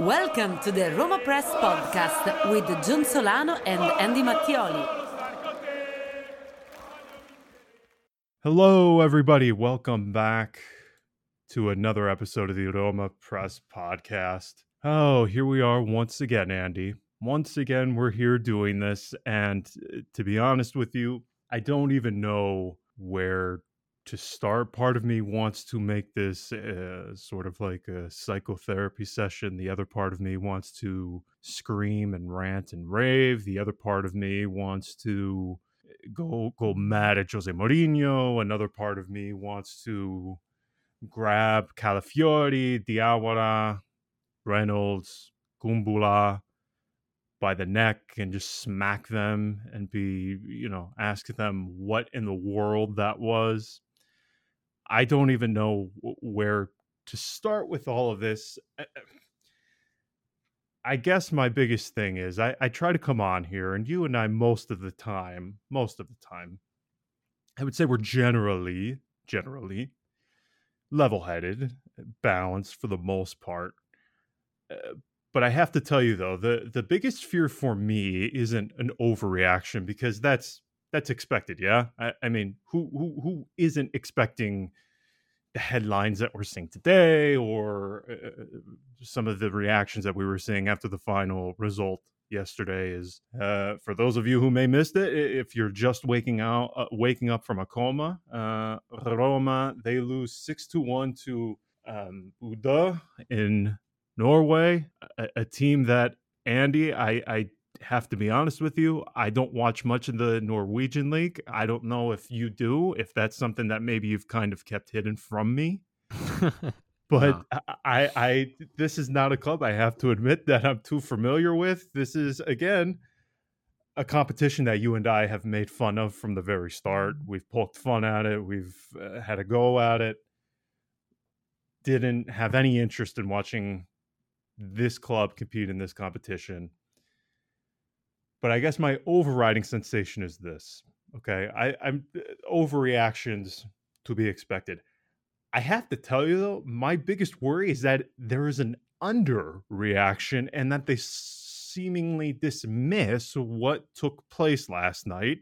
Welcome to the Roma Press podcast with John Solano and Andy Mattioli. Hello, everybody. Welcome back to another episode of the Roma Press podcast. Oh, here we are once again, Andy. Once again, we're here doing this. And uh, to be honest with you, I don't even know where to start. Part of me wants to make this uh, sort of like a psychotherapy session. The other part of me wants to scream and rant and rave. The other part of me wants to uh, go go mad at Jose Mourinho. Another part of me wants to grab Calafiori, Diawara, Reynolds, Kumbulla by the neck and just smack them and be, you know, ask them what in the world that was. I don't even know where to start with all of this. Eh, eh, I guess my biggest thing is I, I try to come on here, and you and I, most of the time, most of the time, I would say we're generally, generally level headed, balanced for the most part. Uh, but I have to tell you though, the the biggest fear for me isn't an overreaction because that's that's expected. Yeah, I, I mean, who who who isn't expecting the headlines that we're seeing today, or uh, uh, some of the reactions that we were seeing after the final result yesterday? Is uh, for those of you who may missed it, if you're just waking out, uh, waking up from a coma, uh, Roma they lose six to one to um, Uda in Norway, a, a team that Andy, I, I have to be honest with you, I don't watch much of the Norwegian league. I don't know if you do, if that's something that maybe you've kind of kept hidden from me. but no. I, I, this is not a club I have to admit that I'm too familiar with. This is again a competition that you and I have made fun of from the very start. We've poked fun at it. We've uh, had a go at it. Didn't have any interest in watching this club compete in this competition but I guess my overriding sensation is this. Okay, I, I'm uh, overreactions to be expected. I have to tell you though, my biggest worry is that there is an underreaction and that they seemingly dismiss what took place last night,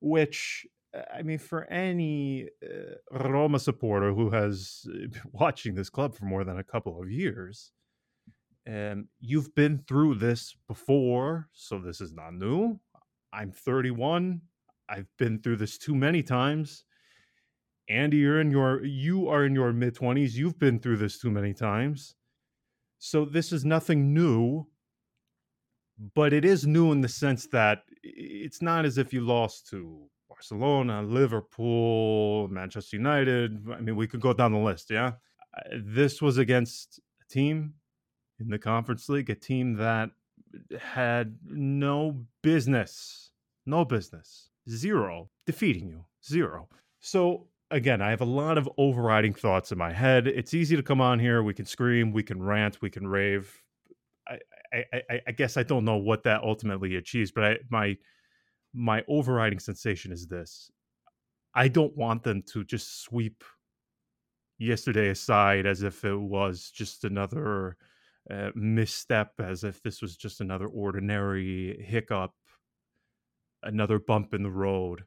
which uh, I mean, for any uh, Roma supporter who has uh, been watching this club for more than a couple of years, and you've been through this before, so this is not new. I'm 31. I've been through this too many times. Andy, you're in your you are in your mid 20s. You've been through this too many times. So this is nothing new, but it is new in the sense that it's not as if you lost to Barcelona, Liverpool, Manchester United. I mean, we could go down the list, yeah. This was against a team in the Conference League, a team that had no business, no business, zero defeating you, zero. So again, I have a lot of overriding thoughts in my head. It's easy to come on here. We can scream, we can rant, we can rave. I, I, I, guess I don't know what that ultimately achieves, but I, my my overriding sensation is this: I don't want them to just sweep yesterday aside as if it was just another uh, misstep as if this was just another ordinary hiccup, another bump in the road.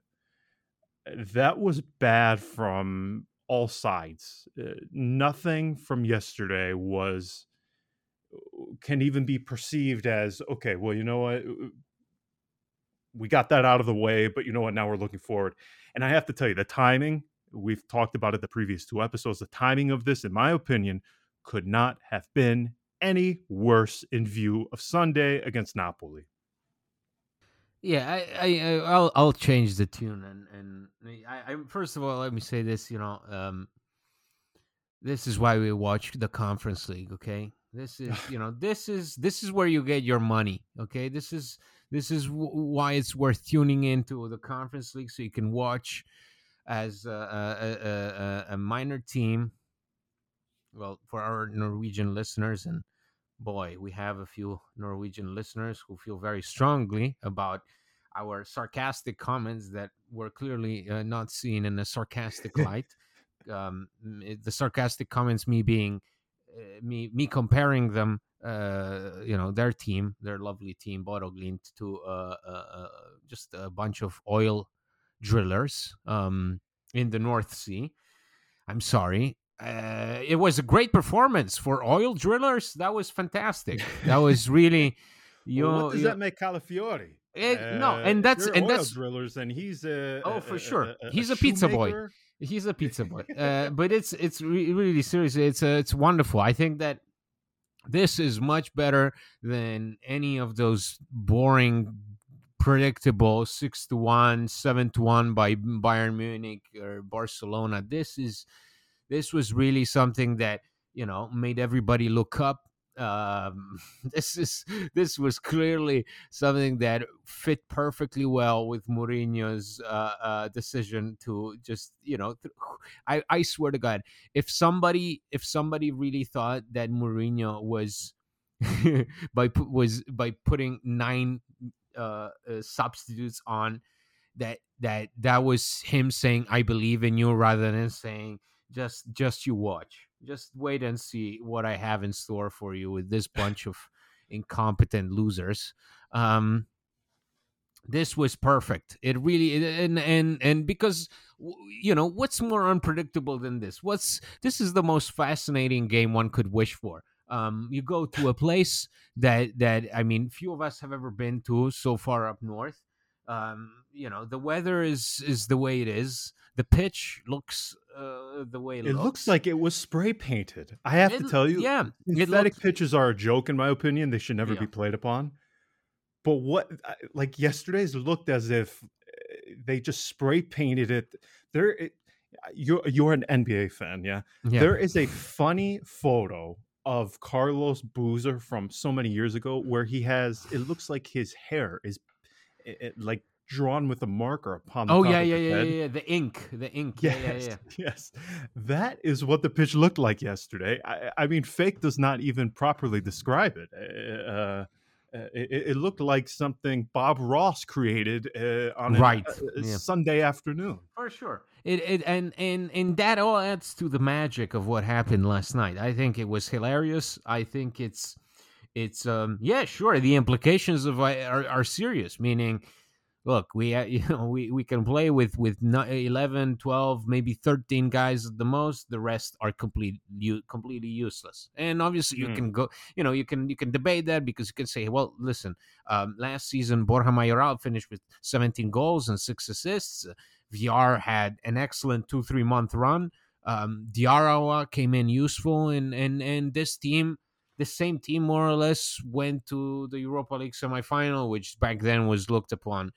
That was bad from all sides. Uh, nothing from yesterday was uh, can even be perceived as okay. Well, you know what, we got that out of the way, but you know what? Now we're looking forward. And I have to tell you, the timing. We've talked about it the previous two episodes. The timing of this, in my opinion, could not have been any worse in view of Sunday against Napoli. Yeah, I, I, I will I'll change the tune and and I, I first of all let me say this. You know, um, this is why we watch the conference league. Okay, this is you know this is this is where you get your money. Okay, this is this is w- why it's worth tuning into the conference league so you can watch as a, a, a, a minor team. Well, for our Norwegian listeners and boy, we have a few Norwegian listeners who feel very strongly about our sarcastic comments that were clearly uh, not seen in a sarcastic light. um, the sarcastic comments, me being uh, me me comparing them, uh, you know, their team, their lovely team, Bodo Glimt, to uh, uh, uh, just a bunch of oil drillers um, in the North Sea. I'm sorry. Uh, it was a great performance for oil drillers. That was fantastic. That was really. You well, what does you, that make Calafiori? It, uh, no, and that's and that's drillers, and he's a oh for a, sure, a, a, he's a, pizza boy. He's a pizza boy. uh, but it's it's re- really serious. It's uh, it's wonderful. I think that this is much better than any of those boring predictable six to one, seven to one by Bayern Munich or Barcelona. This is this was really something that you know made everybody look up. Um, this is this was clearly something that fit perfectly well with Mourinho's uh, uh, decision to just you know. Th- I I swear to God, if somebody if somebody really thought that Mourinho was by was by putting nine uh, uh, substitutes on that that that was him saying I believe in you rather than saying just just you watch. Just wait and see what I have in store for you with this bunch of incompetent losers. Um this was perfect. It really and and and because you know what's more unpredictable than this? What's this is the most fascinating game one could wish for. Um, you go to a place that that I mean, few of us have ever been to so far up north. Um, you know, the weather is is the way it is. The pitch looks uh, the way it, it looks. looks. like it was spray painted. I have it, to tell you, yeah, synthetic pitches are a joke in my opinion. They should never yeah. be played upon. But what, like yesterday's, looked as if eh, they just spray painted it. There, it, you're you're an NBA fan, yeah? yeah? There is a funny photo of Carlos Boozer from so many years ago where he has it looks like his hair is it, it, like drawn with a marker upon the oh yeah yeah yeah, yeah yeah the ink the ink yes, yeah, yeah, yeah. yes that is what the pitch looked like yesterday i, I mean fake does not even properly describe it uh, uh it, it, looked like something Bob Ross created uh, on right. a, a Sunday afternoon. For sure. It, it and and and that all adds to the magic of what happened last night. I think it was hilarious. I think it's it's um yeah sure the implications of are, are serious. Meaning, look we uh, you know we, we can play with with 11 12 maybe 13 guys at the most the rest are complete you completely useless and obviously you mm. can go you know you can you can debate that because you can say well listen um, last season Borja Mayoral finished with 17 goals and 6 assists vr had an excellent two three month run. Um, Diawara came in useful, and and and this team, the same team more or less went to the Europa League semifinal, which back then was looked upon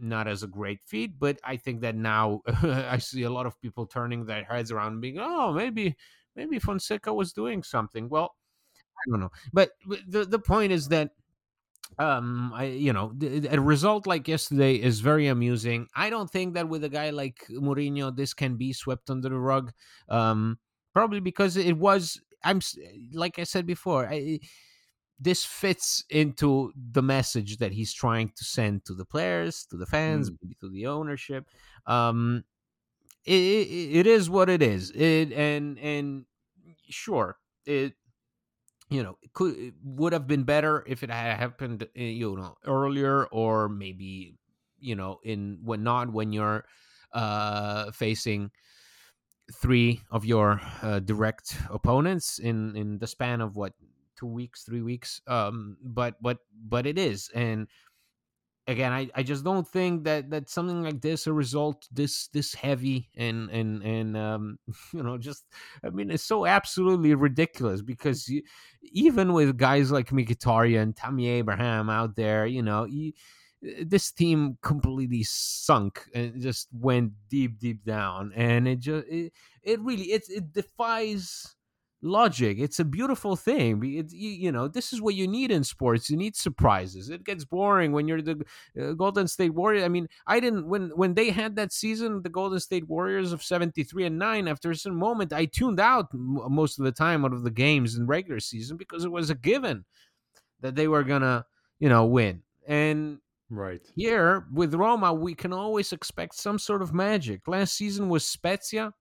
not as a great feat, but I think that now I see a lot of people turning their heads around, being, oh, maybe maybe Fonseca was doing something. Well, I don't know, but the the point is that um i you know a result like yesterday is very amusing i don't think that with a guy like Mourinho this can be swept under the rug um probably because it was i'm like i said before I, this fits into the message that he's trying to send to the players to the fans mm. to the ownership um it, it, it is what it is it and and sure it you know, it could it would have been better if it had happened, eh, you know, earlier or maybe, you know, in when not when you're uh facing three of your uh, direct opponents in in the span of what two weeks, three weeks. Um, but but but it is, and again I, I just don't think that that something like this a result this this heavy and and and um you know just i mean it's so absolutely ridiculous because you, even with guys like Mkhitaryan and Tammy Abraham out there you know you, this team completely sunk and just went deep, deep down, and it just it, it really it it defies logic. It's a beautiful thing. It, you, you, know, this is what you need in sports. You need surprises. It gets boring when you're the uh, Golden State Warriors. I mean, I didn't when when they had that season, the Golden State Warriors of seventy three and nine. After a certain moment, I tuned out m- most of the time out of the games in regular season because it was a given that they were gonna, you know, win. And Right. Here with Roma, we can always expect some sort of magic. Last season was Spezia.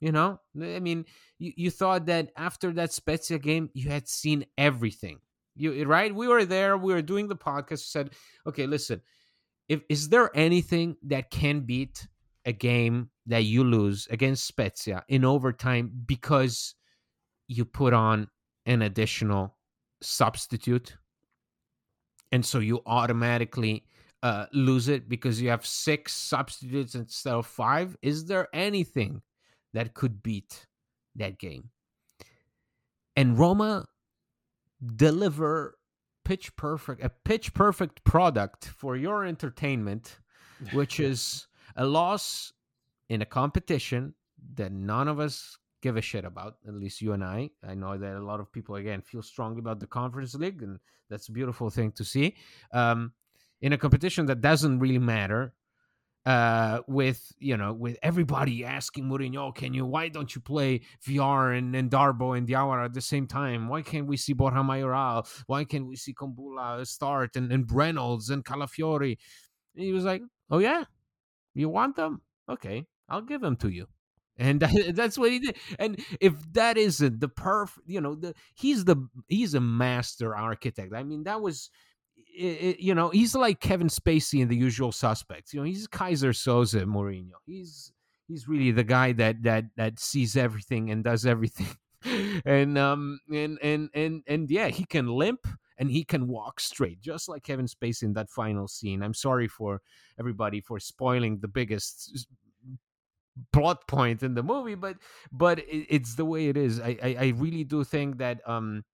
You know, I mean, you, you thought that after that Spezia game, you had seen everything. You right? We were there. We were doing the podcast. Said, okay, listen. If is there anything that can beat a game that you lose against Spezia in overtime because you put on an additional substitute and so you automatically uh, lose it because you have six substitutes instead of five. Is there anything that could beat that game? And Roma deliver pitch perfect a pitch perfect product for your entertainment, which is a loss in a competition that none of us give a shit about, at least you and I. I know that a lot of people, again, feel strongly about the Conference League, and that's a beautiful thing to see. Um, in a competition that doesn't really matter, uh, with you know, with everybody asking Mourinho, can you? Why don't you play Villar and, and Darboe and Diawara at the same time? Why can't we see Borja Mayoral? Why can't we see Kumbulla start and, and Reynolds and Calafiori? And he was like, oh yeah, you want them? Okay, I'll give them to you and that, that's what he did. And if that isn't the perf you know the he's the he's a master architect. I mean that was it, you know he's like kevin spacey in the usual suspects. You know he's Keyser Söze Mourinho. he's he's really the guy that that that sees everything and does everything. And um and and and and yeah he can limp and he can walk straight just like kevin spacey in that final scene. I'm sorry for everybody for spoiling the biggest plot point in the movie but but it, it's the way it is. I, I, I really do think that um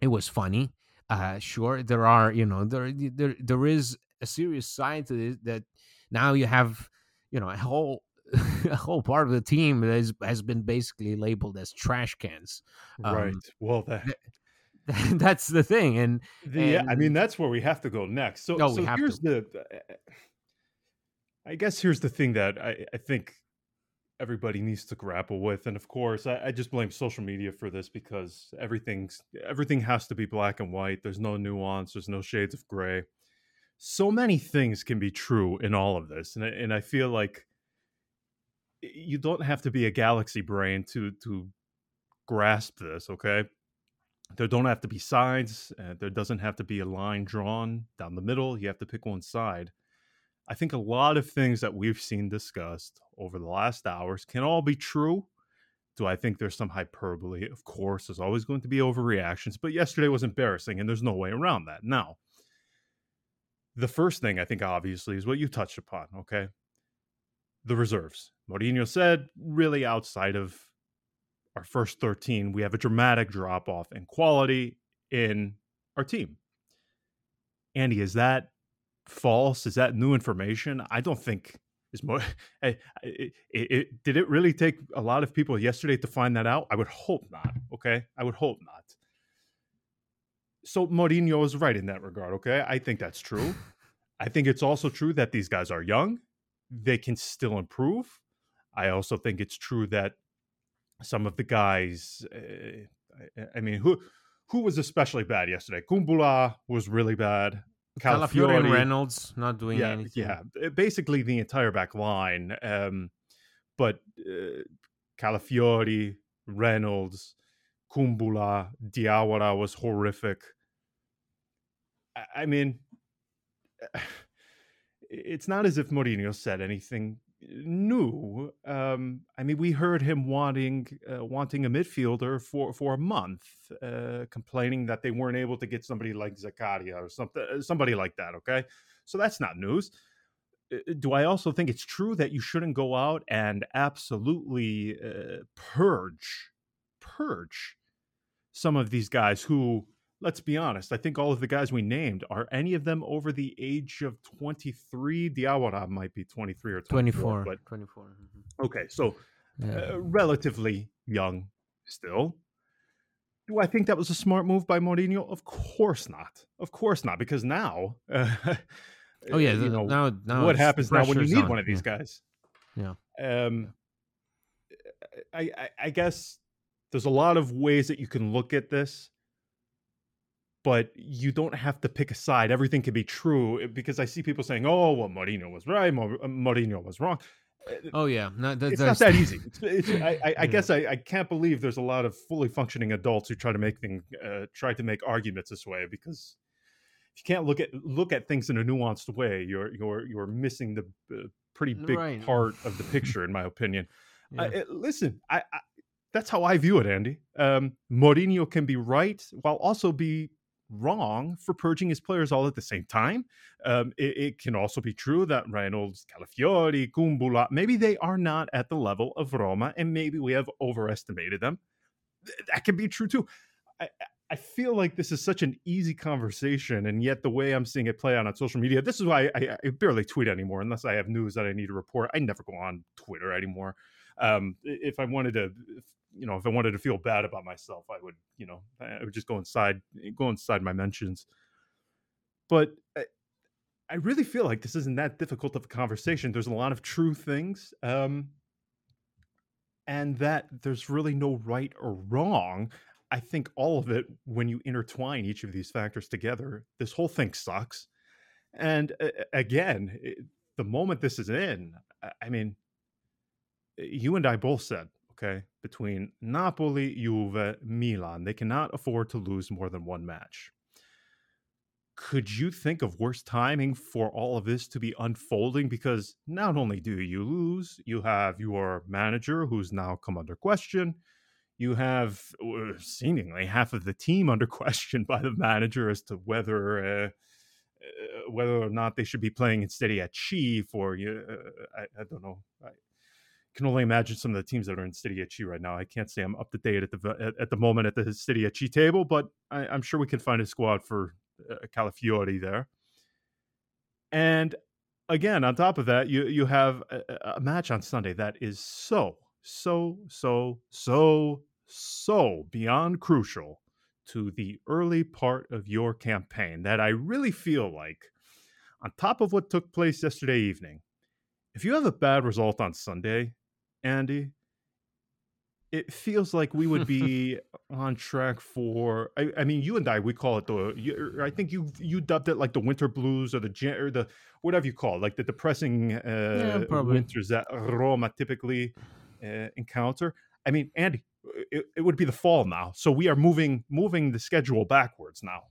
it was funny uh sure there are you know there there there is a serious side to this that now you have you know a whole a whole part of the team that is, has been basically labeled as trash cans um, right well that that's the thing and, the, and, i mean that's where we have to go next. So, no, so here's to. the i guess here's the thing that i, I think everybody needs to grapple with and of course I, I, just blame social media for this because everything's everything has to be black and white. There's no nuance. There's no shades of gray. So many things can be true in all of this and, and i feel like you don't have to be a galaxy brain to to grasp this okay? There don't have to be sides uh, there doesn't have to be a line drawn down the middle. You have to pick one side I think a lot of things that we've seen discussed over the last hours can all be true. Do I think there's some hyperbole? Of course, there's always going to be overreactions, but yesterday was embarrassing and there's no way around that. Now, the first thing I think obviously is what you touched upon, okay? The reserves. Mourinho said, really outside of our first 13, we have a dramatic drop off in quality in our team. Andy, is that false? Is that new information? I don't think is more. It, it, it, did it really take a lot of people yesterday to find that out? I would hope not. Okay, I would hope not. So Mourinho is right in that regard. Okay, I think that's true. I think it's also true that these guys are young; they can still improve. I also think it's true that some of the guys. Uh, I, I mean, who who was especially bad yesterday? Kumbulla was really bad. Calafiori and Reynolds not doing yeah, anything. Yeah, basically the entire back line. Um, but uh, Calafiori, Reynolds, Kumbulla, Diawara was horrific. I, I mean, it's not as if Mourinho said anything new. Um, I mean, we heard him wanting uh, wanting a midfielder for for a month, uh, complaining that they weren't able to get somebody like Zakaria or something, uh, somebody like that. Okay, so that's not news. Uh, uh, do I also think it's true that you shouldn't go out and absolutely uh, purge, purge some of these guys who let's be honest. I think all of the guys we named are any of them over the age of 23. Diawara might be 23 or 24, 24. but 24. mhm. okay, so Yeah. uh, relatively young still. Do I think that was a smart move by Mourinho? Of course not. Of course not, because now, uh, oh yeah. you the- know, now, now what happens now when you need on, one of these yeah. guys? Yeah. Um, I, I I guess there's a lot of ways that you can look at this, but you don't have to pick a side. Everything can be true eh, because I see people saying, "Oh, well, Mourinho was right, Mo- uh, Mourinho was wrong." Uh, Oh yeah. No, that, It's not that easy. It's, it's, I, I, I guess I, I can't believe there's a lot of fully functioning adults who try to make things, uh, try to make arguments this way because if you can't look at look at things in a nuanced way, you're you're you're missing the uh, pretty big Right. part of the picture, in my opinion. yeah. I, uh, listen, I, I that's how I view it, Andy. Um, Mourinho can be right while also be wrong for purging his players all at the same time. Um, it, it can also be true that Reynolds, Calafiori, Kumbulla, maybe they are not at the level of Roma, and maybe we have overestimated them. Th- That can be true too. I, I- feel like this is such an easy conversation, and yet the way I'm seeing it play out on social media, this is why I, I barely tweet anymore unless I have news that I need to report. I never go on Twitter anymore. Um, if I wanted to, if, you know, if I wanted to feel bad about myself, I would, you know, I would just go inside, go inside my mentions. But I, I really feel like this isn't that difficult of a conversation. There's a lot of true things, um, and that there's really no right or wrong. I think all of it, when you intertwine each of these factors together, this whole thing sucks. And uh, again, it, the moment this is in, I- I mean, you and I both said, okay, between Napoli, Juve, Milan, they cannot afford to lose more than one match. Could you think of worse timing for all of this to be unfolding? Because not only do you lose, you have your manager who's now come under question. You have uh, seemingly half of the team under question by the manager as to whether uh, uh, whether or not they should be playing instead at Chief or. Uh, I, I don't know. I can only imagine some of the teams that are in Serie C right now. I can't say I'm up to date at the at, at the moment at the Serie C table, but I, I'm sure we can find a squad for uh, Calafiori there. And again, on top of that, you you have a, a match on Sunday that is so so so so so beyond crucial to the early part of your campaign that I really feel like, on top of what took place yesterday evening, if you have a bad result on Sunday, Andy, it feels like we would be on track for. I, I mean, you and I, we call it the. You, I think you you dubbed it like the winter blues or the or the whatever you call it, like the depressing uh, probably. winters that Roma typically uh, encounter. I mean, Andy, it, it would be the fall now, so we are moving moving the schedule backwards now.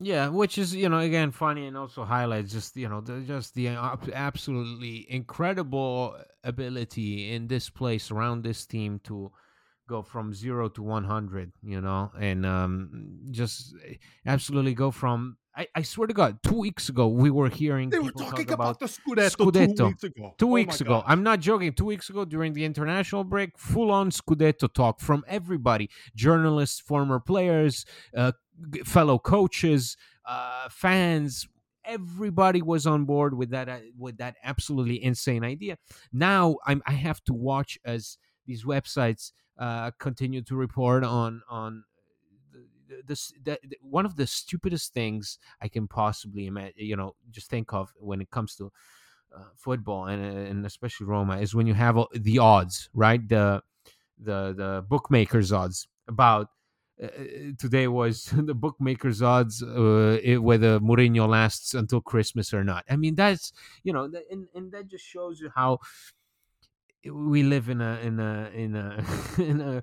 Yeah, which is you know again funny and also highlights just you know the, just the absolutely incredible ability in this place around this team to go from zero to one hundred, you know, and um just absolutely go from. I, I swear to God, two weeks ago we were hearing They were talking talk about, about the Scudetto, two weeks ago. Two Oh weeks ago. God. I'm not joking. Two weeks ago during the international break, full on Scudetto talk from everybody journalists, former players, uh, fellow coaches, uh, fans. Everybody was on board with that uh, with that absolutely insane idea. Now I'm I have to watch as these websites uh, continue to report on on the, the one of the stupidest things I can possibly imagine. You know, just think of when it comes to uh, football and and especially Roma is when you have all- the odds, right? The the the bookmakers odds about uh, today was the bookmakers odds uh, whether Mourinho lasts until Christmas or not. I mean that's you know and and that just shows you how we live in a in a in a in a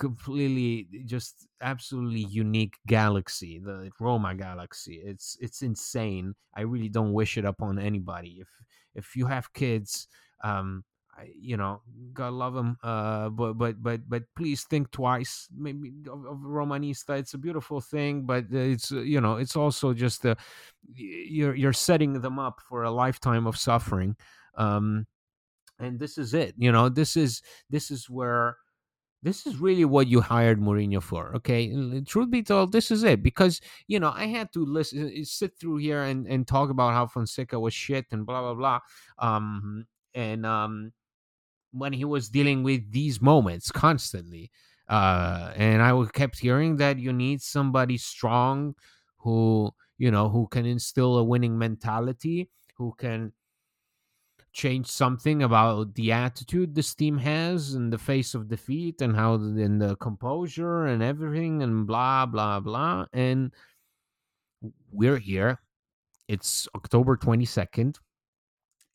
completely just absolutely unique galaxy the roma galaxy. It's it's insane. I really don't wish it upon anybody. If if you have kids um you know god love them uh but but but but please think twice. Maybe of, of romanista it's a beautiful thing but it's uh, you know it's also just uh, y- you're you're setting them up for a lifetime of suffering um and this is it you know? This is this is where this is really what you hired Mourinho for. Okay, truth be told, this is it because you know I had to listen, uh, sit through here and and talk about how Fonseca was shit and blah blah blah. Um, and um, when he was dealing with these moments constantly, uh, and I kept hearing that you need somebody strong who you know who can instill a winning mentality, who can change something about the attitude this team has in the face of defeat and how in the composure and everything and blah blah blah and we're here. It's october 22nd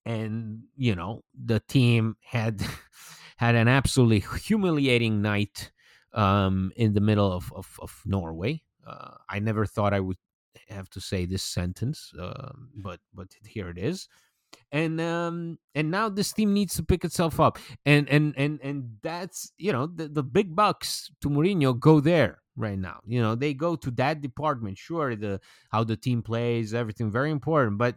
and you know the team had had an absolutely humiliating night um, in the middle of of, of norway. Uh, i never thought i would have to say this sentence uh, but but here it is and um and now this team needs to pick itself up and and and and that's you know the, the big bucks to Mourinho go there right now you know they go to that department sure the how the team plays everything very important but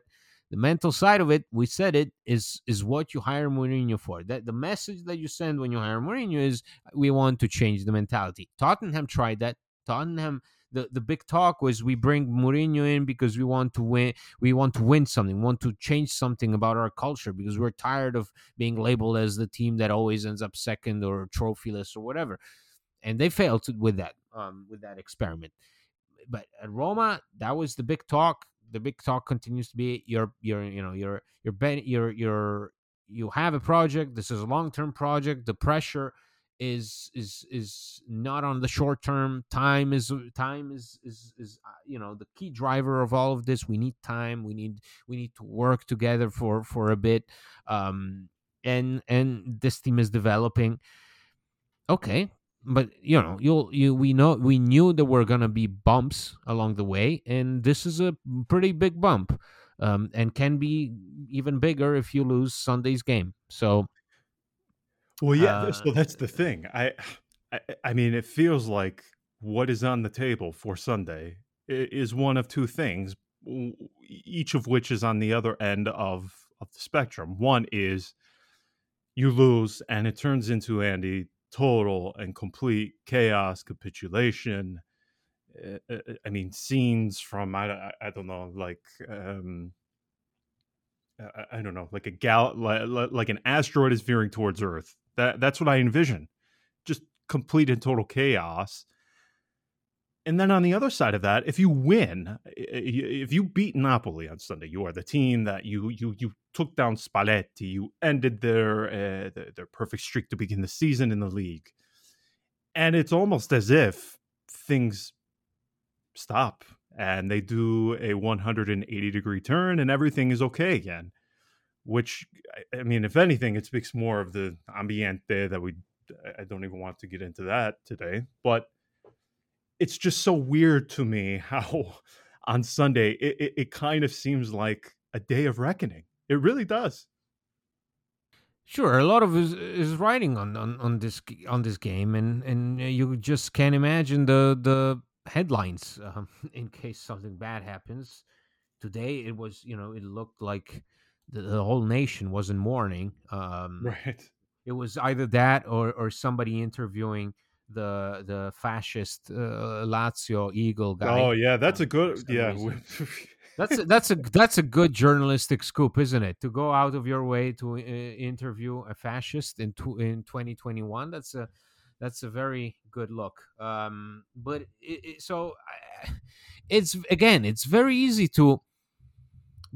the mental side of it we said it is is what you hire Mourinho for. That the message that you send when you hire Mourinho is we want to change the mentality. Tottenham tried that Tottenham the, the big talk was we bring Mourinho in because we want to win we want to win something, want to change something about our culture because we're tired of being labeled as the team that always ends up second or trophyless or whatever. And they failed with that um, with that experiment. But at Roma, that was the big talk. The big talk continues to be your your you know your your your your you have a project. This is a long term project. The pressure is is is not on the short term. Time is time is is is uh, you know the key driver of all of this. We need time. We need we need to work together for for a bit. Um and and this team is developing. Okay but you know you'll you we know we knew there were gonna be bumps along the way and this is a pretty big bump um and can be even bigger if you lose sunday's game. So well, yeah. Uh, so that's the thing. I, I, I mean, it feels like what is on the table for Sunday is one of two things, each of which is on the other end of of the spectrum. One is you lose, and it turns into Andy total and complete chaos, capitulation. Eh, eh, eh, I mean, scenes from I, I don't know, like um, I, I don't know, like a gal, like, like an asteroid is veering towards Earth that that's what I envision. Just complete and total chaos. And then on the other side of that, if you win, if you beat Napoli on Sunday, you are the team that you you you took down Spalletti, you ended their uh, their, their perfect streak to begin the season in the league, and it's almost as if things stop and they do a 180 degree turn and everything is okay again which I mean, if anything, it speaks more of the ambiente that we. I don't even want to get into that today, but it's just so weird to me how on Sunday it, it, it kind of seems like a day of reckoning. It really does. Sure, a lot of is is writing on, on, on this on this game, and and you just can't imagine the the headlines uh, in case something bad happens. Today, it was you know it looked like the, the whole nation was in mourning. Um, right. It was either that or or somebody interviewing the the fascist uh, Lazio Eagle guy. Oh yeah, that's um, a good yeah. that's a, that's a that's a good journalistic scoop, isn't it? To go out of your way to uh, interview a fascist in to, in 2021. That's a that's a very good look. Um, but it, it, so it's again, it's very easy to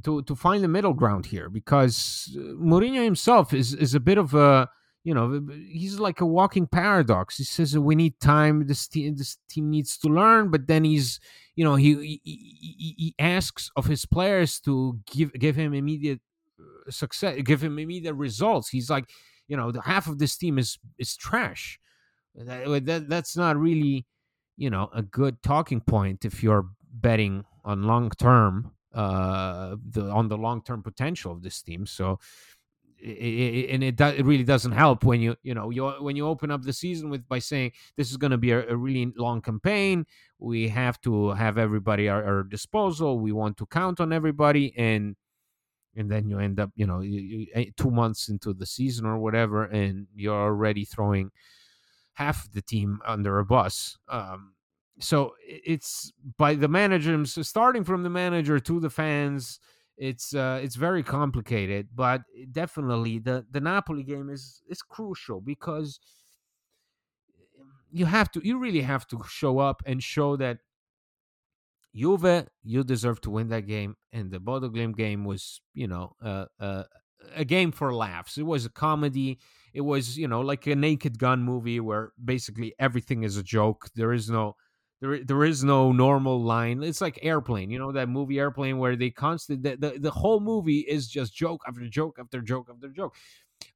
to to find the middle ground here because uh, Mourinho himself is is a bit of a you know he's like a walking paradox. He says we need time. This team this team needs to learn, but then he's you know he he, he asks of his players to give give him immediate uh, success, give him immediate results. He's like you know the half of this team is is trash. That, that that's not really you know a good talking point if you're betting on long term uh, the on the long term potential of this team. So. It, and it, it really doesn't help when you you know you when you open up the season with by saying this is going to be a, a, really long campaign we have to have everybody at our, disposal we want to count on everybody and and then you end up you know you, two months into the season or whatever and you're already throwing half the team under a bus. Um, so it's by the managers starting from the manager to the fans. It's uh, it's very complicated, but definitely the the Napoli game is is crucial because you have to you really have to show up and show that Juve, you deserve to win that game, and the Bodo Glimt game was, you know, uh, uh, a game for laughs. It was a comedy. It was, you know, like a Naked Gun movie where basically everything is a joke. There is no, there, there is no normal line. It's like Airplane, you know, that movie Airplane where they constantly, the, the, the whole movie is just joke after joke after joke after joke.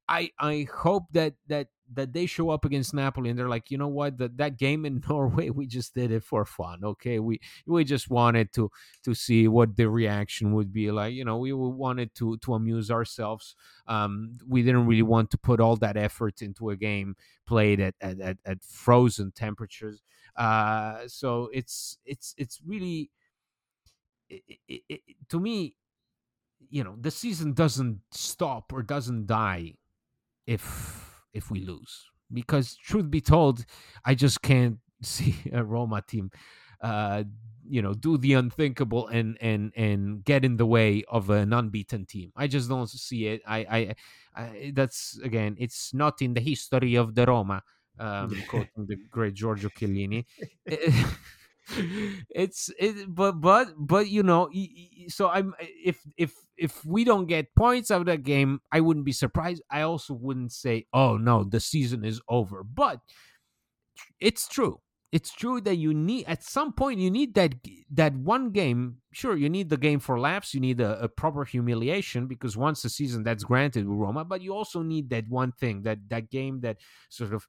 I I hope that that that they show up against Napoli and they're like, you know what, that that game in Norway, we just did it for fun. Okay, we we just wanted to to see what the reaction would be like. You know, we wanted to to amuse ourselves. Um, we didn't really want to put all that effort into a game played at at, at, at frozen temperatures. Uh, so it's it's it's really it, it, it, to me you know the season doesn't stop or doesn't die if if we lose. Because truth be told i just can't see a roma team uh you know do the unthinkable and and and get in the way of an unbeaten team. I just don't see it. I i, I that's again it's not in the history of the roma um quoting the great giorgio chiellini. It's it but but but you know so i'm if if if we don't get points out of that game i wouldn't be surprised. I also wouldn't say oh no the season is over. But it's true. It's true that you need at some point you need that that one game. Sure you need the game for laps you need a, a proper humiliation because once the season that's granted with roma but you also need that one thing that that game that sort of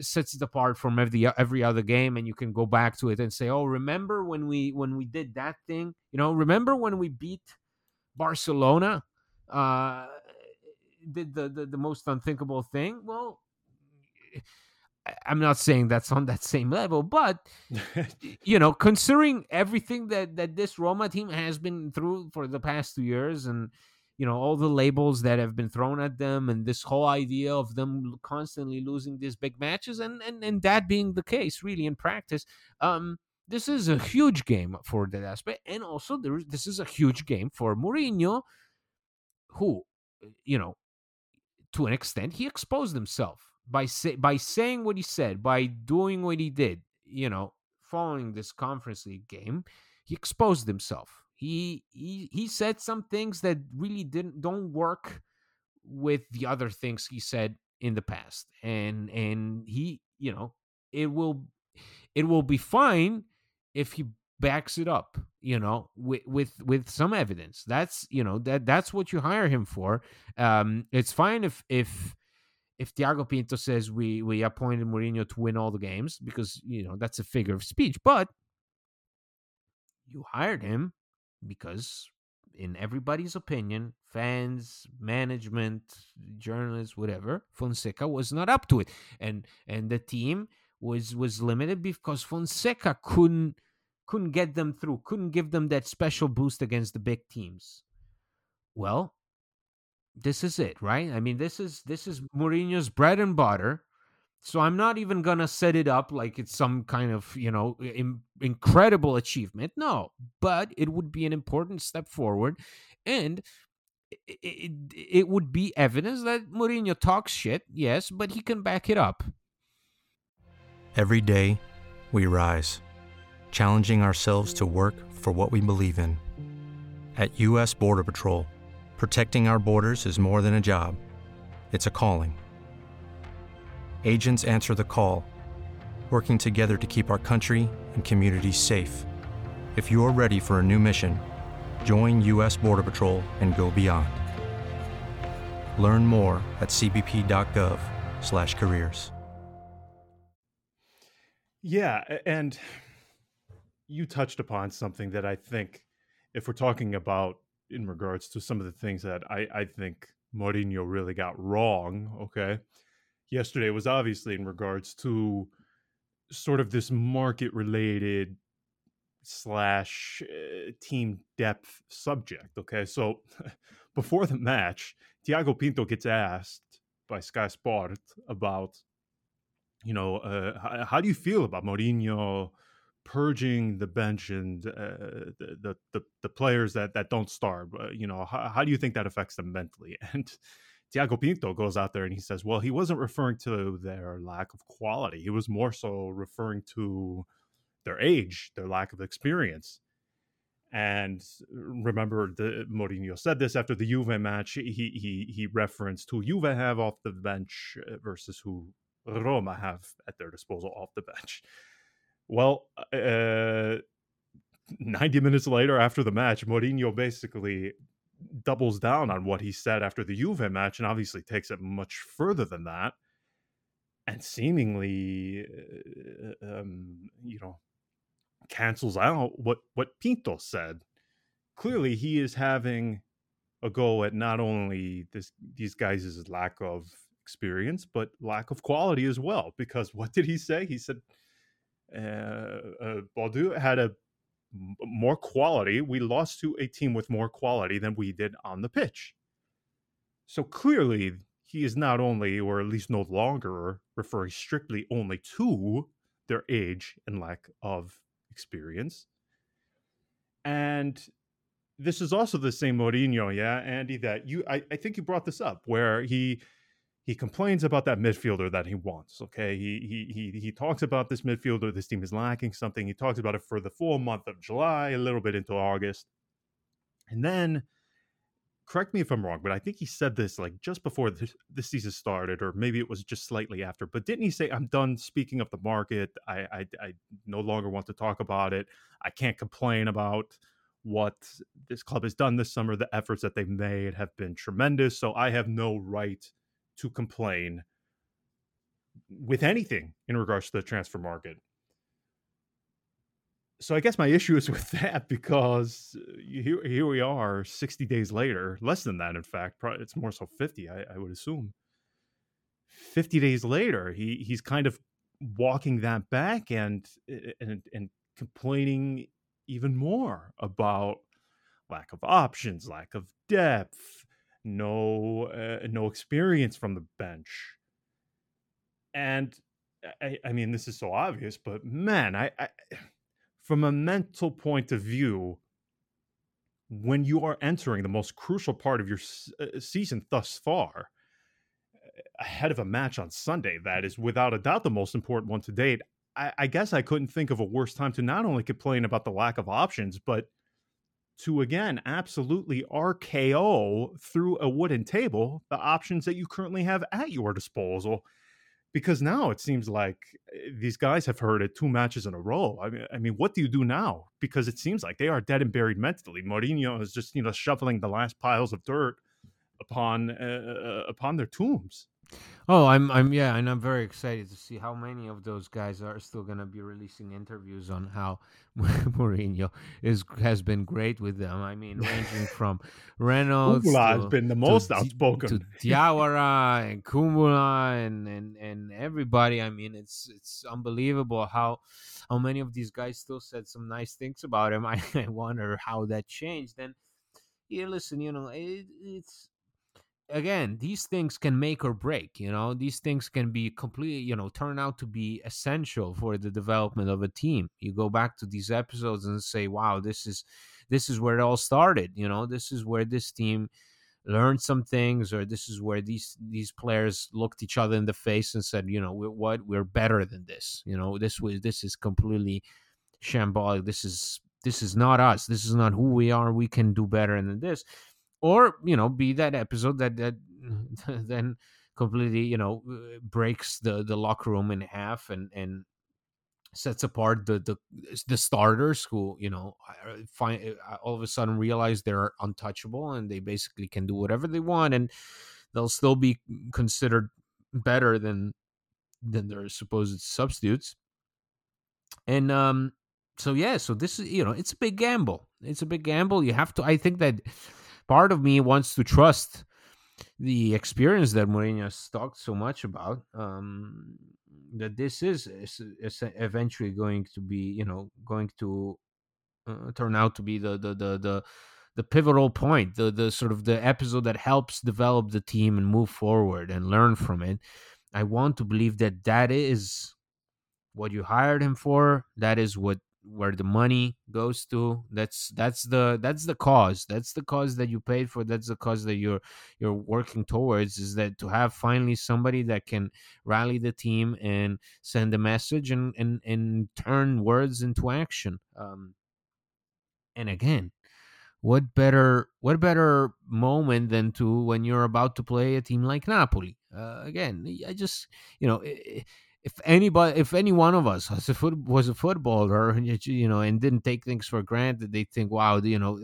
sets it apart from every every other game and you can go back to it and say oh remember when we when we did that thing? You know remember when we beat barcelona uh did the the, the most unthinkable thing? Well i'm not saying that's on that same level but you know considering everything that that this roma team has been through for the past two years and you know all the labels that have been thrown at them and this whole idea of them constantly losing these big matches and and, and that being the case really in practice um this is a huge game for that aspect and also there this is a huge game for Mourinho who you know to an extent he exposed himself by say, by saying what he said by doing what he did you know following this conference league game he exposed himself he he he said some things that really didn't don't work with the other things he said in the past and and he you know it will it will be fine if he backs it up you know with with with some evidence. That's you know that that's what you hire him for. Um it's fine if if if Tiago Pinto says we we appointed Mourinho to win all the games because you know that's a figure of speech but you hired him because in everybody's opinion, fans, management, journalists, whatever, Fonseca was not up to it, and and the team was was limited because Fonseca couldn't couldn't get them through, couldn't give them that special boost against the big teams. Well, this is it, right? I mean, this is this is Mourinho's bread and butter. So I'm not even going to set it up like it's some kind of, you know, in, incredible achievement. No, but it would be an important step forward. And it, it, it would be evidence that Mourinho talks shit, yes, but he can back it up. Every day, we rise, challenging ourselves to work for what we believe in. At U.S. Border Patrol, protecting our borders is more than a job, it's a calling agents answer the call, working together to keep our country and communities safe. If you're ready for a new mission, join U.S. Border Patrol and go beyond. Learn more at cbp.gov/careers. Yeah, and you touched upon something that I think, if we're talking about in regards to some of the things that I, I think Mourinho really got wrong, okay, yesterday was obviously in regards to sort of this market related slash uh, team depth subject. Okay, so before the match, Tiago Pinto gets asked by Sky Sport about you know, uh, how, how, do you feel about Mourinho purging the bench and uh, the, the the players that that don't start? Uh, you know, how, how do you think that affects them mentally? And Tiago Pinto goes out there and he says, well, he wasn't referring to their lack of quality. He was more so referring to their age, their lack of experience. And remember, the Mourinho said this after the Juve match. He he he referenced who Juve have off the bench uh, versus who Roma have at their disposal off the bench. Well, uh, 90 minutes later after the match, Mourinho basically doubles down on what he said after the Juve match and obviously takes it much further than that. And seemingly uh, um, you know cancels out what what Pinto said. Clearly he is having a go at not only this these guys' lack of experience but lack of quality as well because what did he say? He said uh, uh, Bodo had a more quality. We lost to a team with more quality than we did on the pitch. So clearly, he is not only, or at least no longer, referring strictly only to their age and lack of experience. And this is also the same Mourinho, yeah, Andy, that you I, I think you brought this up where he he complains about that midfielder that he wants. Okay, he he he he talks about this midfielder. This team is lacking something. He talks about it for the full month of July, a little bit into August, and then correct me if I'm wrong, but I think he said this like just before this, season started, or maybe it was just slightly after. But didn't he say, "I'm done speaking of the market. I I, I no longer want to talk about it. I can't complain about." what this club has done this summer, the efforts that they've made have been tremendous. So I have no right to complain with anything in regards to the transfer market. So I guess my issue is with that because uh, here, here we are 60 days later, less than that, in fact, probably it's more so 50, I, I would assume. 50 days later, he he's kind of walking that back and and and complaining even more about lack of options, lack of depth, no uh, no experience from the bench. And I, I mean, this is so obvious, but man, I, I from a mental point of view, when you are entering the most crucial part of your uh, season thus far, ahead of a match on Sunday, that is without a doubt the most important one to date. I, I guess I couldn't think of a worse time to not only complain about the lack of options, but to again absolutely RKO through a wooden table the options that you currently have at your disposal. Because now it seems like eh, these guys have heard it two matches in a row. I mean, I mean, what do you do now? Because it seems like they are dead and buried mentally. Mourinho is just you know shoveling the last piles of dirt upon uh, upon their tombs. Oh, I'm, I'm, yeah, and I'm very excited to see how many of those guys are still going to be releasing interviews on how Mourinho is has been great with them. I mean, ranging from Reynolds Kumbulla has been the most to, outspoken to Diawara and Kumbulla and, and and everybody. I mean, it's it's unbelievable how how many of these guys still said some nice things about him. I, I wonder how that changed. And yeah, listen, you know, it, it's again these things can make or break you know? These things can be completely you know turn out to be essential for the development of a team. You go back to these episodes and say wow this is this is where it all started you know? This is where this team learned some things or this is where these these players looked each other in the face and said you know we're, what? We're better than this you know? This was this is completely shambolic. This is this is not us. This is not who we are. We can do better than this or you know be that episode that that then completely you know uh, breaks the the locker room in half and and sets apart the the the starters who you know find uh, all of a sudden realize they're untouchable and they basically can do whatever they want and they'll still be considered better than than their supposed substitutes. And um so yeah so this is you know it's a big gamble. It's a big gamble. You have to i think that part of me wants to trust the experience that Mourinho has talked so much about. Um, that this is, is, is, eventually going to be, you know, going to uh, turn out to be the the the the the pivotal point, the the sort of the episode that helps develop the team and move forward and learn from it. I want to believe that that is what you hired him for. That is what where the money goes to that's that's the that's the cause. That's the cause that you paid for that's the cause that you're you're working towards is that to have finally somebody that can rally the team and send a message and and and turn words into action. Um and again what better what better moment than to when you're about to play a team like napoli? Uh, again i just you know it, if anybody, if any one of us was a foot, was a footballer, you know, and didn't take things for granted, they think, wow, you know,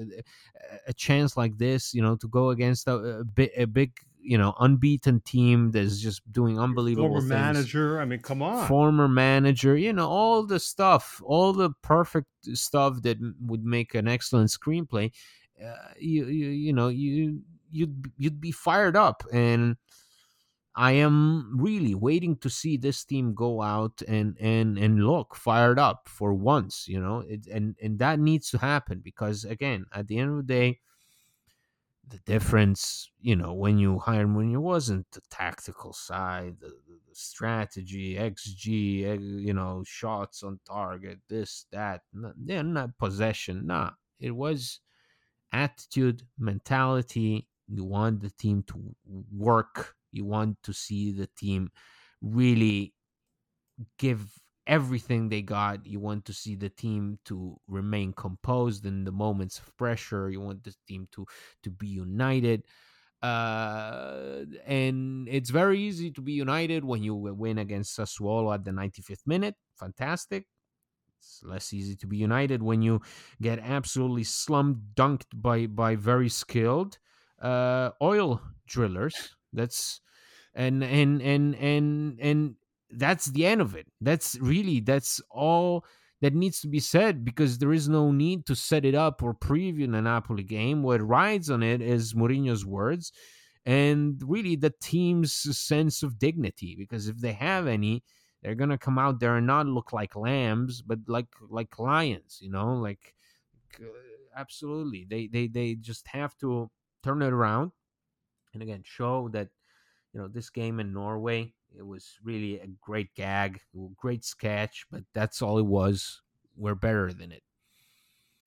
a chance like this, you know, to go against a, a big, you know, unbeaten team that's just doing unbelievable. Former things. manager, I mean, come on. Former manager, you know, all the stuff, all the perfect stuff that would make an excellent screenplay. Uh, you, you, you know, you, you'd, you'd be fired up and I am really waiting to see this team go out and and and look fired up for once, you know, it, and and that needs to happen because again, at the end of the day, the difference, you know, when you hired when you wasn't the tactical side, the, the, strategy, XG, eh, you know, shots on target, this that, yeah, not possession, nah, it was attitude, mentality. You want the team to work you want to see the team really give everything they got. You want to see the team to remain composed in the moments of pressure. You want the team to to be united. Uh, and it's very easy to be united when you win against Sassuolo at the 95th minute. Fantastic. It's less easy to be united when you get absolutely slum dunked by by very skilled uh, oil drillers that's and and and and and that's the end of it that's really that's all that needs to be said because there is no need to set it up or preview the Napoli game. What rides on it is Mourinho's words and really the team's sense of dignity. Because if they have any, they're gonna come out there and not look like lambs, but like like lions. You know, like uh, absolutely. They they they just have to turn it around and again show that you know this game in Norway. It was really a great gag, great sketch, but that's all it was. We're better than it.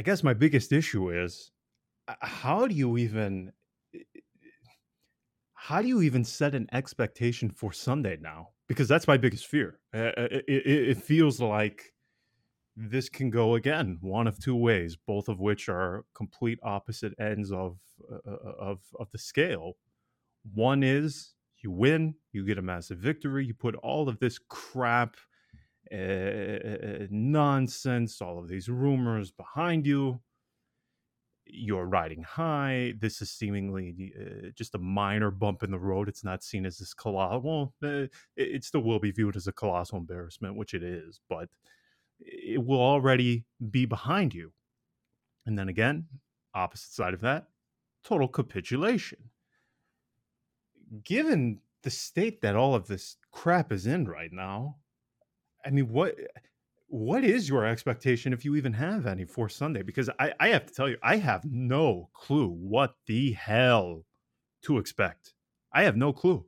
I guess my biggest issue is uh, how do you even, how do you even set an expectation for Sunday now? Because that's my biggest fear. Uh, it, it, it feels like this can go again one of two ways, both of which are complete opposite ends of uh, uh of of the scale one is you win, you get a massive victory, you put all of this crap, uh, nonsense, all of these rumors behind you. You're riding high. This is seemingly uh, just a minor bump in the road. It's not seen as this colossal. Well, uh, it still will be viewed as a colossal embarrassment, which it is, but it will already be behind you. And then again, opposite side of that, total capitulation given the state that all of this crap is in right now, I mean, what what is your expectation if you even have any for Sunday? Because I, I have to tell you, I have no clue what the hell to expect. I have no clue.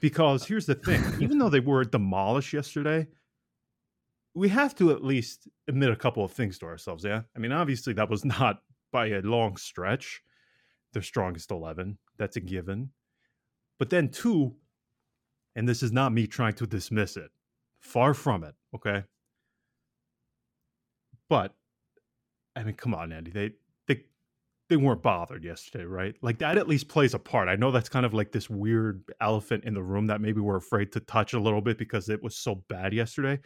Because here's the thing, even though they were demolished yesterday, we have to at least admit a couple of things to ourselves, yeah? I mean, obviously that was not by a long stretch their strongest 11. That's a given. But then, two, and this is not me trying to dismiss it, far from it, okay? But I mean, come on, Andy. They they they weren't bothered yesterday, right? Like that at least plays a part. I know that's kind of like this weird elephant in the room that maybe we're afraid to touch a little bit because it was so bad yesterday.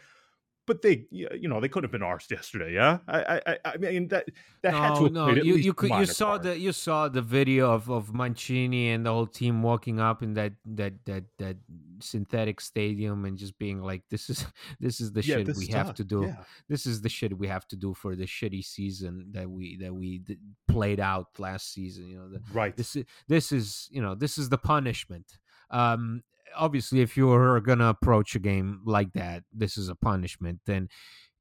But they you know they could have been arsed yesterday. Yeah, I I I mean that that had to no, no. You you could you saw part. the you saw the video of of Mancini and the whole team walking up in that that that that synthetic stadium and just being like, "This is this is the Yeah, shit we have tough. to do. Yeah. This is the shit we have to do for the shitty season that we that we d- played out last season. You know, the, Right. this is this is you know this is the punishment um obviously if you're gonna approach a game like that this is a punishment then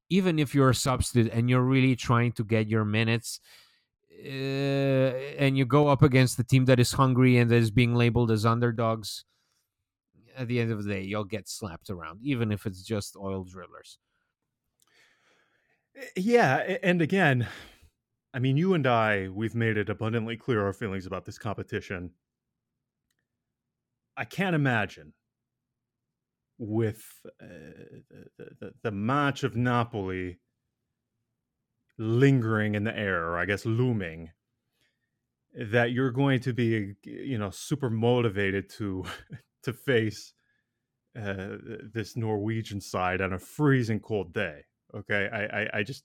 even if you're a substitute and you're really trying to get your minutes uh, and you go up against the team that is hungry and that is being labeled as underdogs at the end of the day you'll get slapped around even if it's just oil drillers Eh, Yeah, and again, I mean, you and I, we've made it abundantly clear our feelings about this competition. I can't imagine with uh, the, the, match of Napoli lingering in the air, or I guess looming, that you're going to be, you know, super motivated to to face uh, this Norwegian side on a freezing cold day. Okay, I, I, I just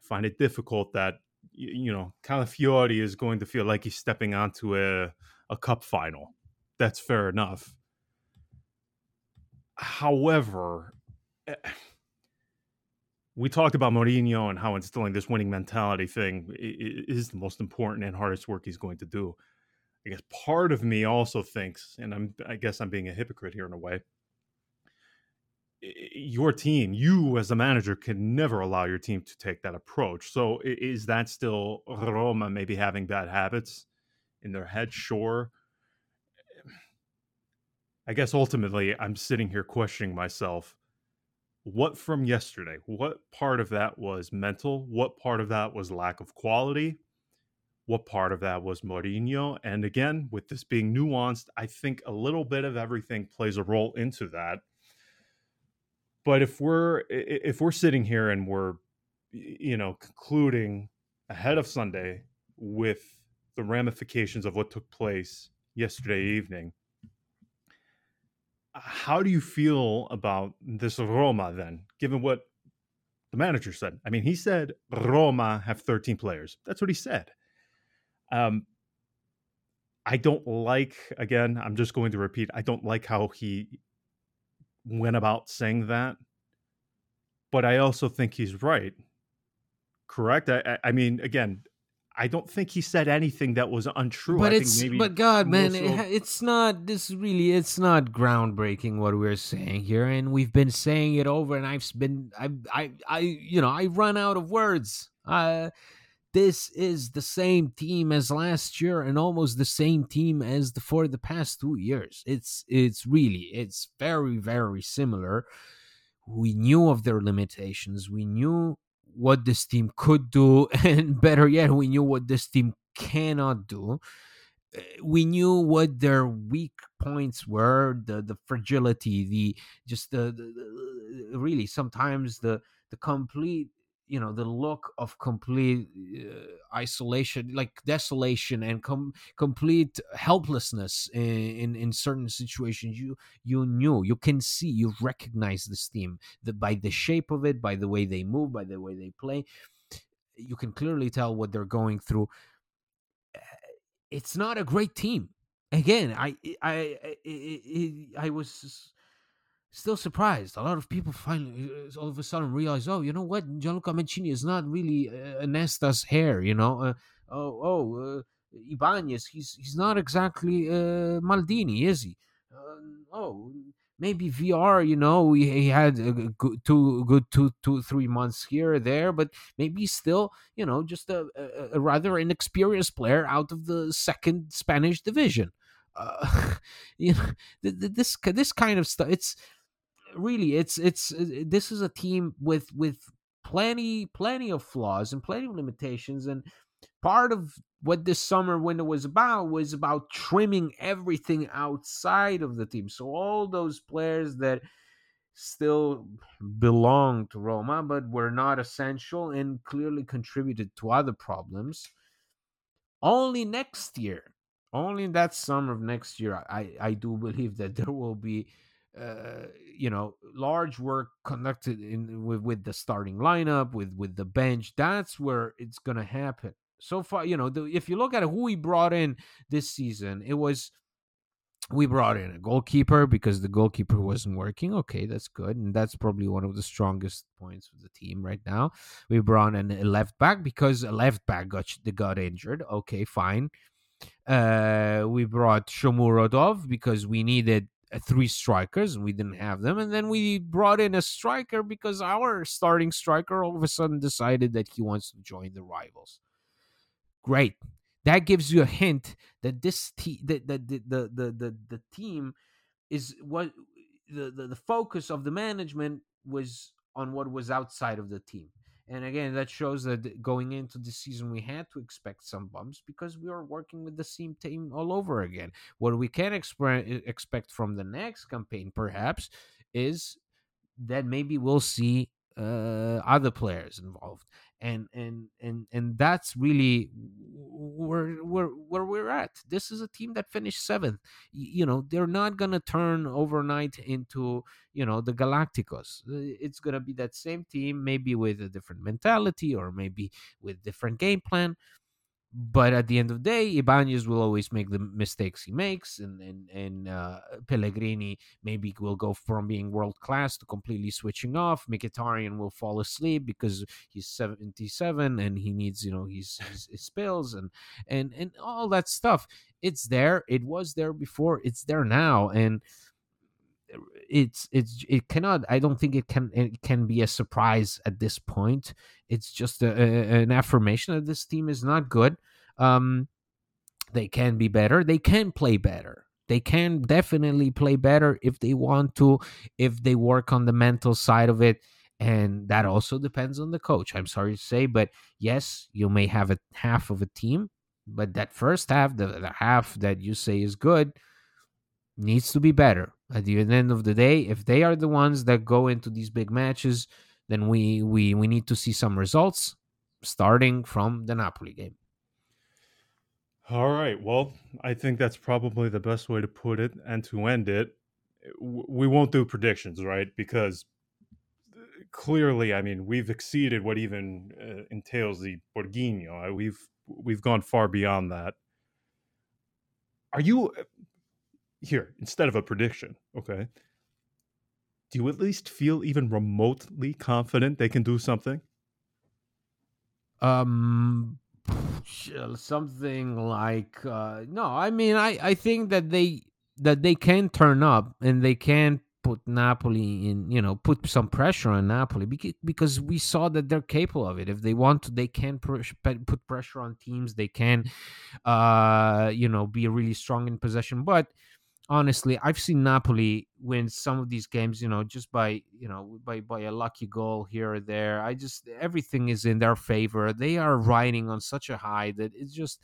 find it difficult that you know Calafiori is going to feel like he's stepping onto a a cup final. That's fair enough. However, eh, we talked about Mourinho and how instilling this winning mentality thing is the most important and hardest work he's going to do. I guess part of me also thinks, and I'm I guess I'm being a hypocrite here in a way. Your team, you as a manager, can never allow your team to take that approach. So, is that still Roma maybe having bad habits in their head? Sure. I guess ultimately, I'm sitting here questioning myself. What from yesterday? What part of that was mental? What part of that was lack of quality? what part of that was Mourinho. And again, with this being nuanced, I think a little bit of everything plays a role into that. But if we're if we're sitting here and we're you know concluding ahead of Sunday with the ramifications of what took place yesterday evening, how do you feel about this Roma then, given what the manager said? I mean, he said Roma have 13 players. That's what he said. Um, I don't like, again, I'm just going to repeat, I don't like how he went about saying that. But I also think he's right. Correct? I, I, I mean, again, I don't think he said anything that was untrue. but I it's think maybe but god man it it's not this really it's not groundbreaking what we're saying here and we've been saying it over and i've been i i i you know i run out of words. Uh this is the same team as last year and almost the same team as the for the past two years. It's it's really it's very very similar. We knew of their limitations. We knew what this team could do and better yet we knew what this team cannot do. Uh, we knew what their weak points were the the fragility the just the, the, the really sometimes the the complete you know the look of complete uh, isolation like desolation and com- complete helplessness in, in in certain situations you you knew you can see you recognize this team the, by the shape of it by the way they move by the way they play you can clearly tell what they're going through it's not a great team. Again, I I I, I, I was still surprised. A lot of people finally uh, all of a sudden realize, oh, you know what, Gianluca Mancini is not really uh, a Nesta's heir. You know, uh, oh oh uh, Ibanez, he's he's not exactly uh, Maldini, is he? Uh, oh. Maybe Villar, you know, he, he had a good two, good two, two, three months here or there, but maybe still, you know, just a, a, a rather inexperienced player out of the second Spanish division. Uh, you know, th- th- this this kind of stuff. It's really it's it's uh, this is a team with with plenty plenty of flaws and plenty of limitations and part of what this summer window was about was about trimming everything outside of the team. So all those players that still belong to Roma but were not essential and clearly contributed to other problems only next year only in that summer of next year i i do believe that there will be uh, you know, large work conducted in with, with the starting lineup, with with the bench. That's where it's gonna happen. So far, you know, the, if you look at who we brought in this season, it was we brought in a goalkeeper because the goalkeeper wasn't working. Okay, that's good, and that's probably one of the strongest points of the team right now. We brought in a left back because a left back got got injured. Okay, fine. Uh, we brought Shomurodov because we needed Uh, three strikers and we didn't have them. And then we brought in a striker because our starting striker all of a sudden decided that he wants to join the rivals. Great. That gives you a hint that this team that the, the, the, the, the, the team is what the, the, the focus of the management was on what was outside of the team. And again, that shows that going into the season, we had to expect some bumps because we are working with the same team all over again. What we can exp- expect from the next campaign, perhaps, is that maybe we'll see uh, other players involved and and and and that's really where where where we're at. This is a team that finished seventh. You know, they're not gonna turn overnight into you know the Galacticos. It's gonna be that same team, maybe with a different mentality or maybe with different game plan but at the end of the day, Ibanez will always make the mistakes he makes, and and and uh, Pellegrini maybe will go from being world class to completely switching off. Mkhitaryan will fall asleep because he's seventy seven and he needs you know his, his, his spills and and and all that stuff. It's there. It was there before. It's there now, and it's it's it cannot i don't think it can it can be a surprise at this point. It's just a, a, an affirmation that this team is not good. Um they can be better. They can play better. They can definitely play better if they want to if they work on the mental side of it. And that also depends on the coach. I'm sorry to say but yes you may have a half of a team but that first half the, the half that you say is good needs to be better. At the end of the day, if they are the ones that go into these big matches, then we we we need to see some results starting from the Napoli game. All right. Well, I think that's probably the best way to put it and to end it. We won't do predictions, right? Because clearly, I mean, we've exceeded what even uh, entails the Borghino. We've we've gone far beyond that. Are you here instead of a prediction okay? Do you at least feel even remotely confident they can do something? Um something like uh no i mean i i think that they that they can turn up and they can put napoli in you know put some pressure on napoli because we saw that they're capable of it. If they want to they can put pressure on teams. They can uh you know be really strong in possession. But honestly, I've seen Napoli win some of these games, you know, just by you know by by a lucky goal here or there. I just everything is in their favor. They are riding on such a high that it's just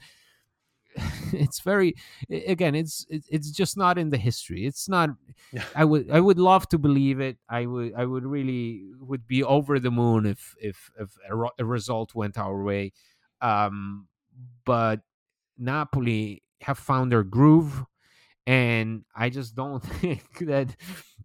it's very again it's it's just not in the history it's not yeah. i would i would love to believe it i would i would really would be over the moon if if if a, a result went our way um but napoli have found their groove and I just don't think that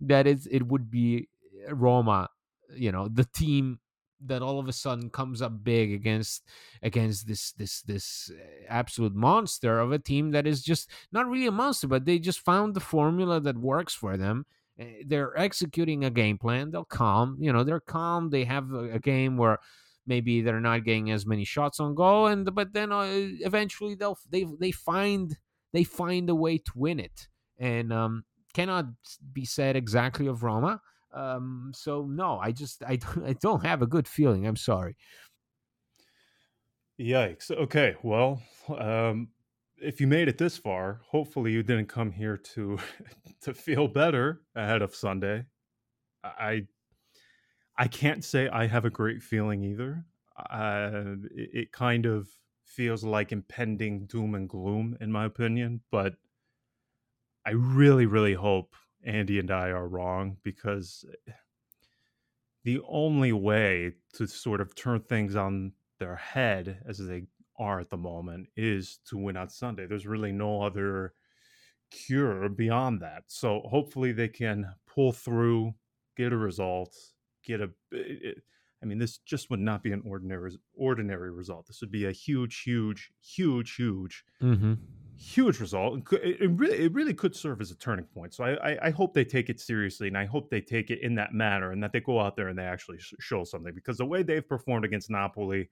that is it would be Roma, you know, the team that all of a sudden comes up big against against this this this eh, absolute monster of a team that is just not really a monster, but they just found the formula that works for them. Eh, they're executing a game plan. They'll calm, you know, they're calm. They have a, a game where maybe they're not getting as many shots on goal, and but then uh, eventually they'll they they find they find a way to win it. And um, cannot be said exactly of Roma. Um, so no, I just I I don't have a good feeling. I'm sorry. Yikes. Okay. Well, um, if you made it this far, hopefully you didn't come here to to feel better ahead of Sunday. I I can't say I have a great feeling either. Uh, it, it kind of feels like impending doom and gloom, in my opinion. But I really, really hope Andy and I are wrong because eh, the only way to sort of turn things on their head as they are at the moment is to win on Sunday. There's really no other cure beyond that. So hopefully they can pull through, get a result, get a. It, I mean, this just would not be an ordinary ordinary result. This would be a huge, huge, huge, huge, Mm-hmm. huge result. It, really, it really could serve as a turning point. So I, I, I hope they take it seriously, and I hope they take it in that manner, and that they go out there and they actually sh- show something. Because the way they've performed against Napoli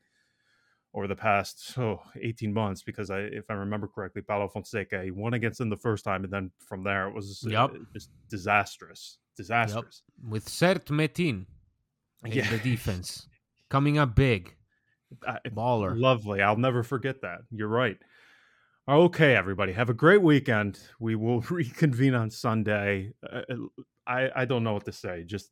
over the past oh, 18 months, because I, if I remember correctly, Paulo Fonseca he won against them the first time, and then from there it was uh, Yep. just disastrous, disastrous. With Mert Çetin in Yeah. the defense coming up big, I- baller. Lovely. I'll never forget that. You're right. Okay, everybody, have a great weekend. We will reconvene on Sunday. Uh, I I don't know what to say. Just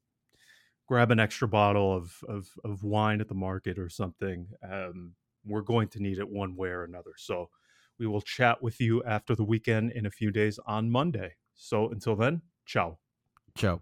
grab an extra bottle of of, of wine at the market or something. Um, we're going to need it one way or another. So we will chat with you after the weekend in a few days on Monday. So until then, ciao. Ciao.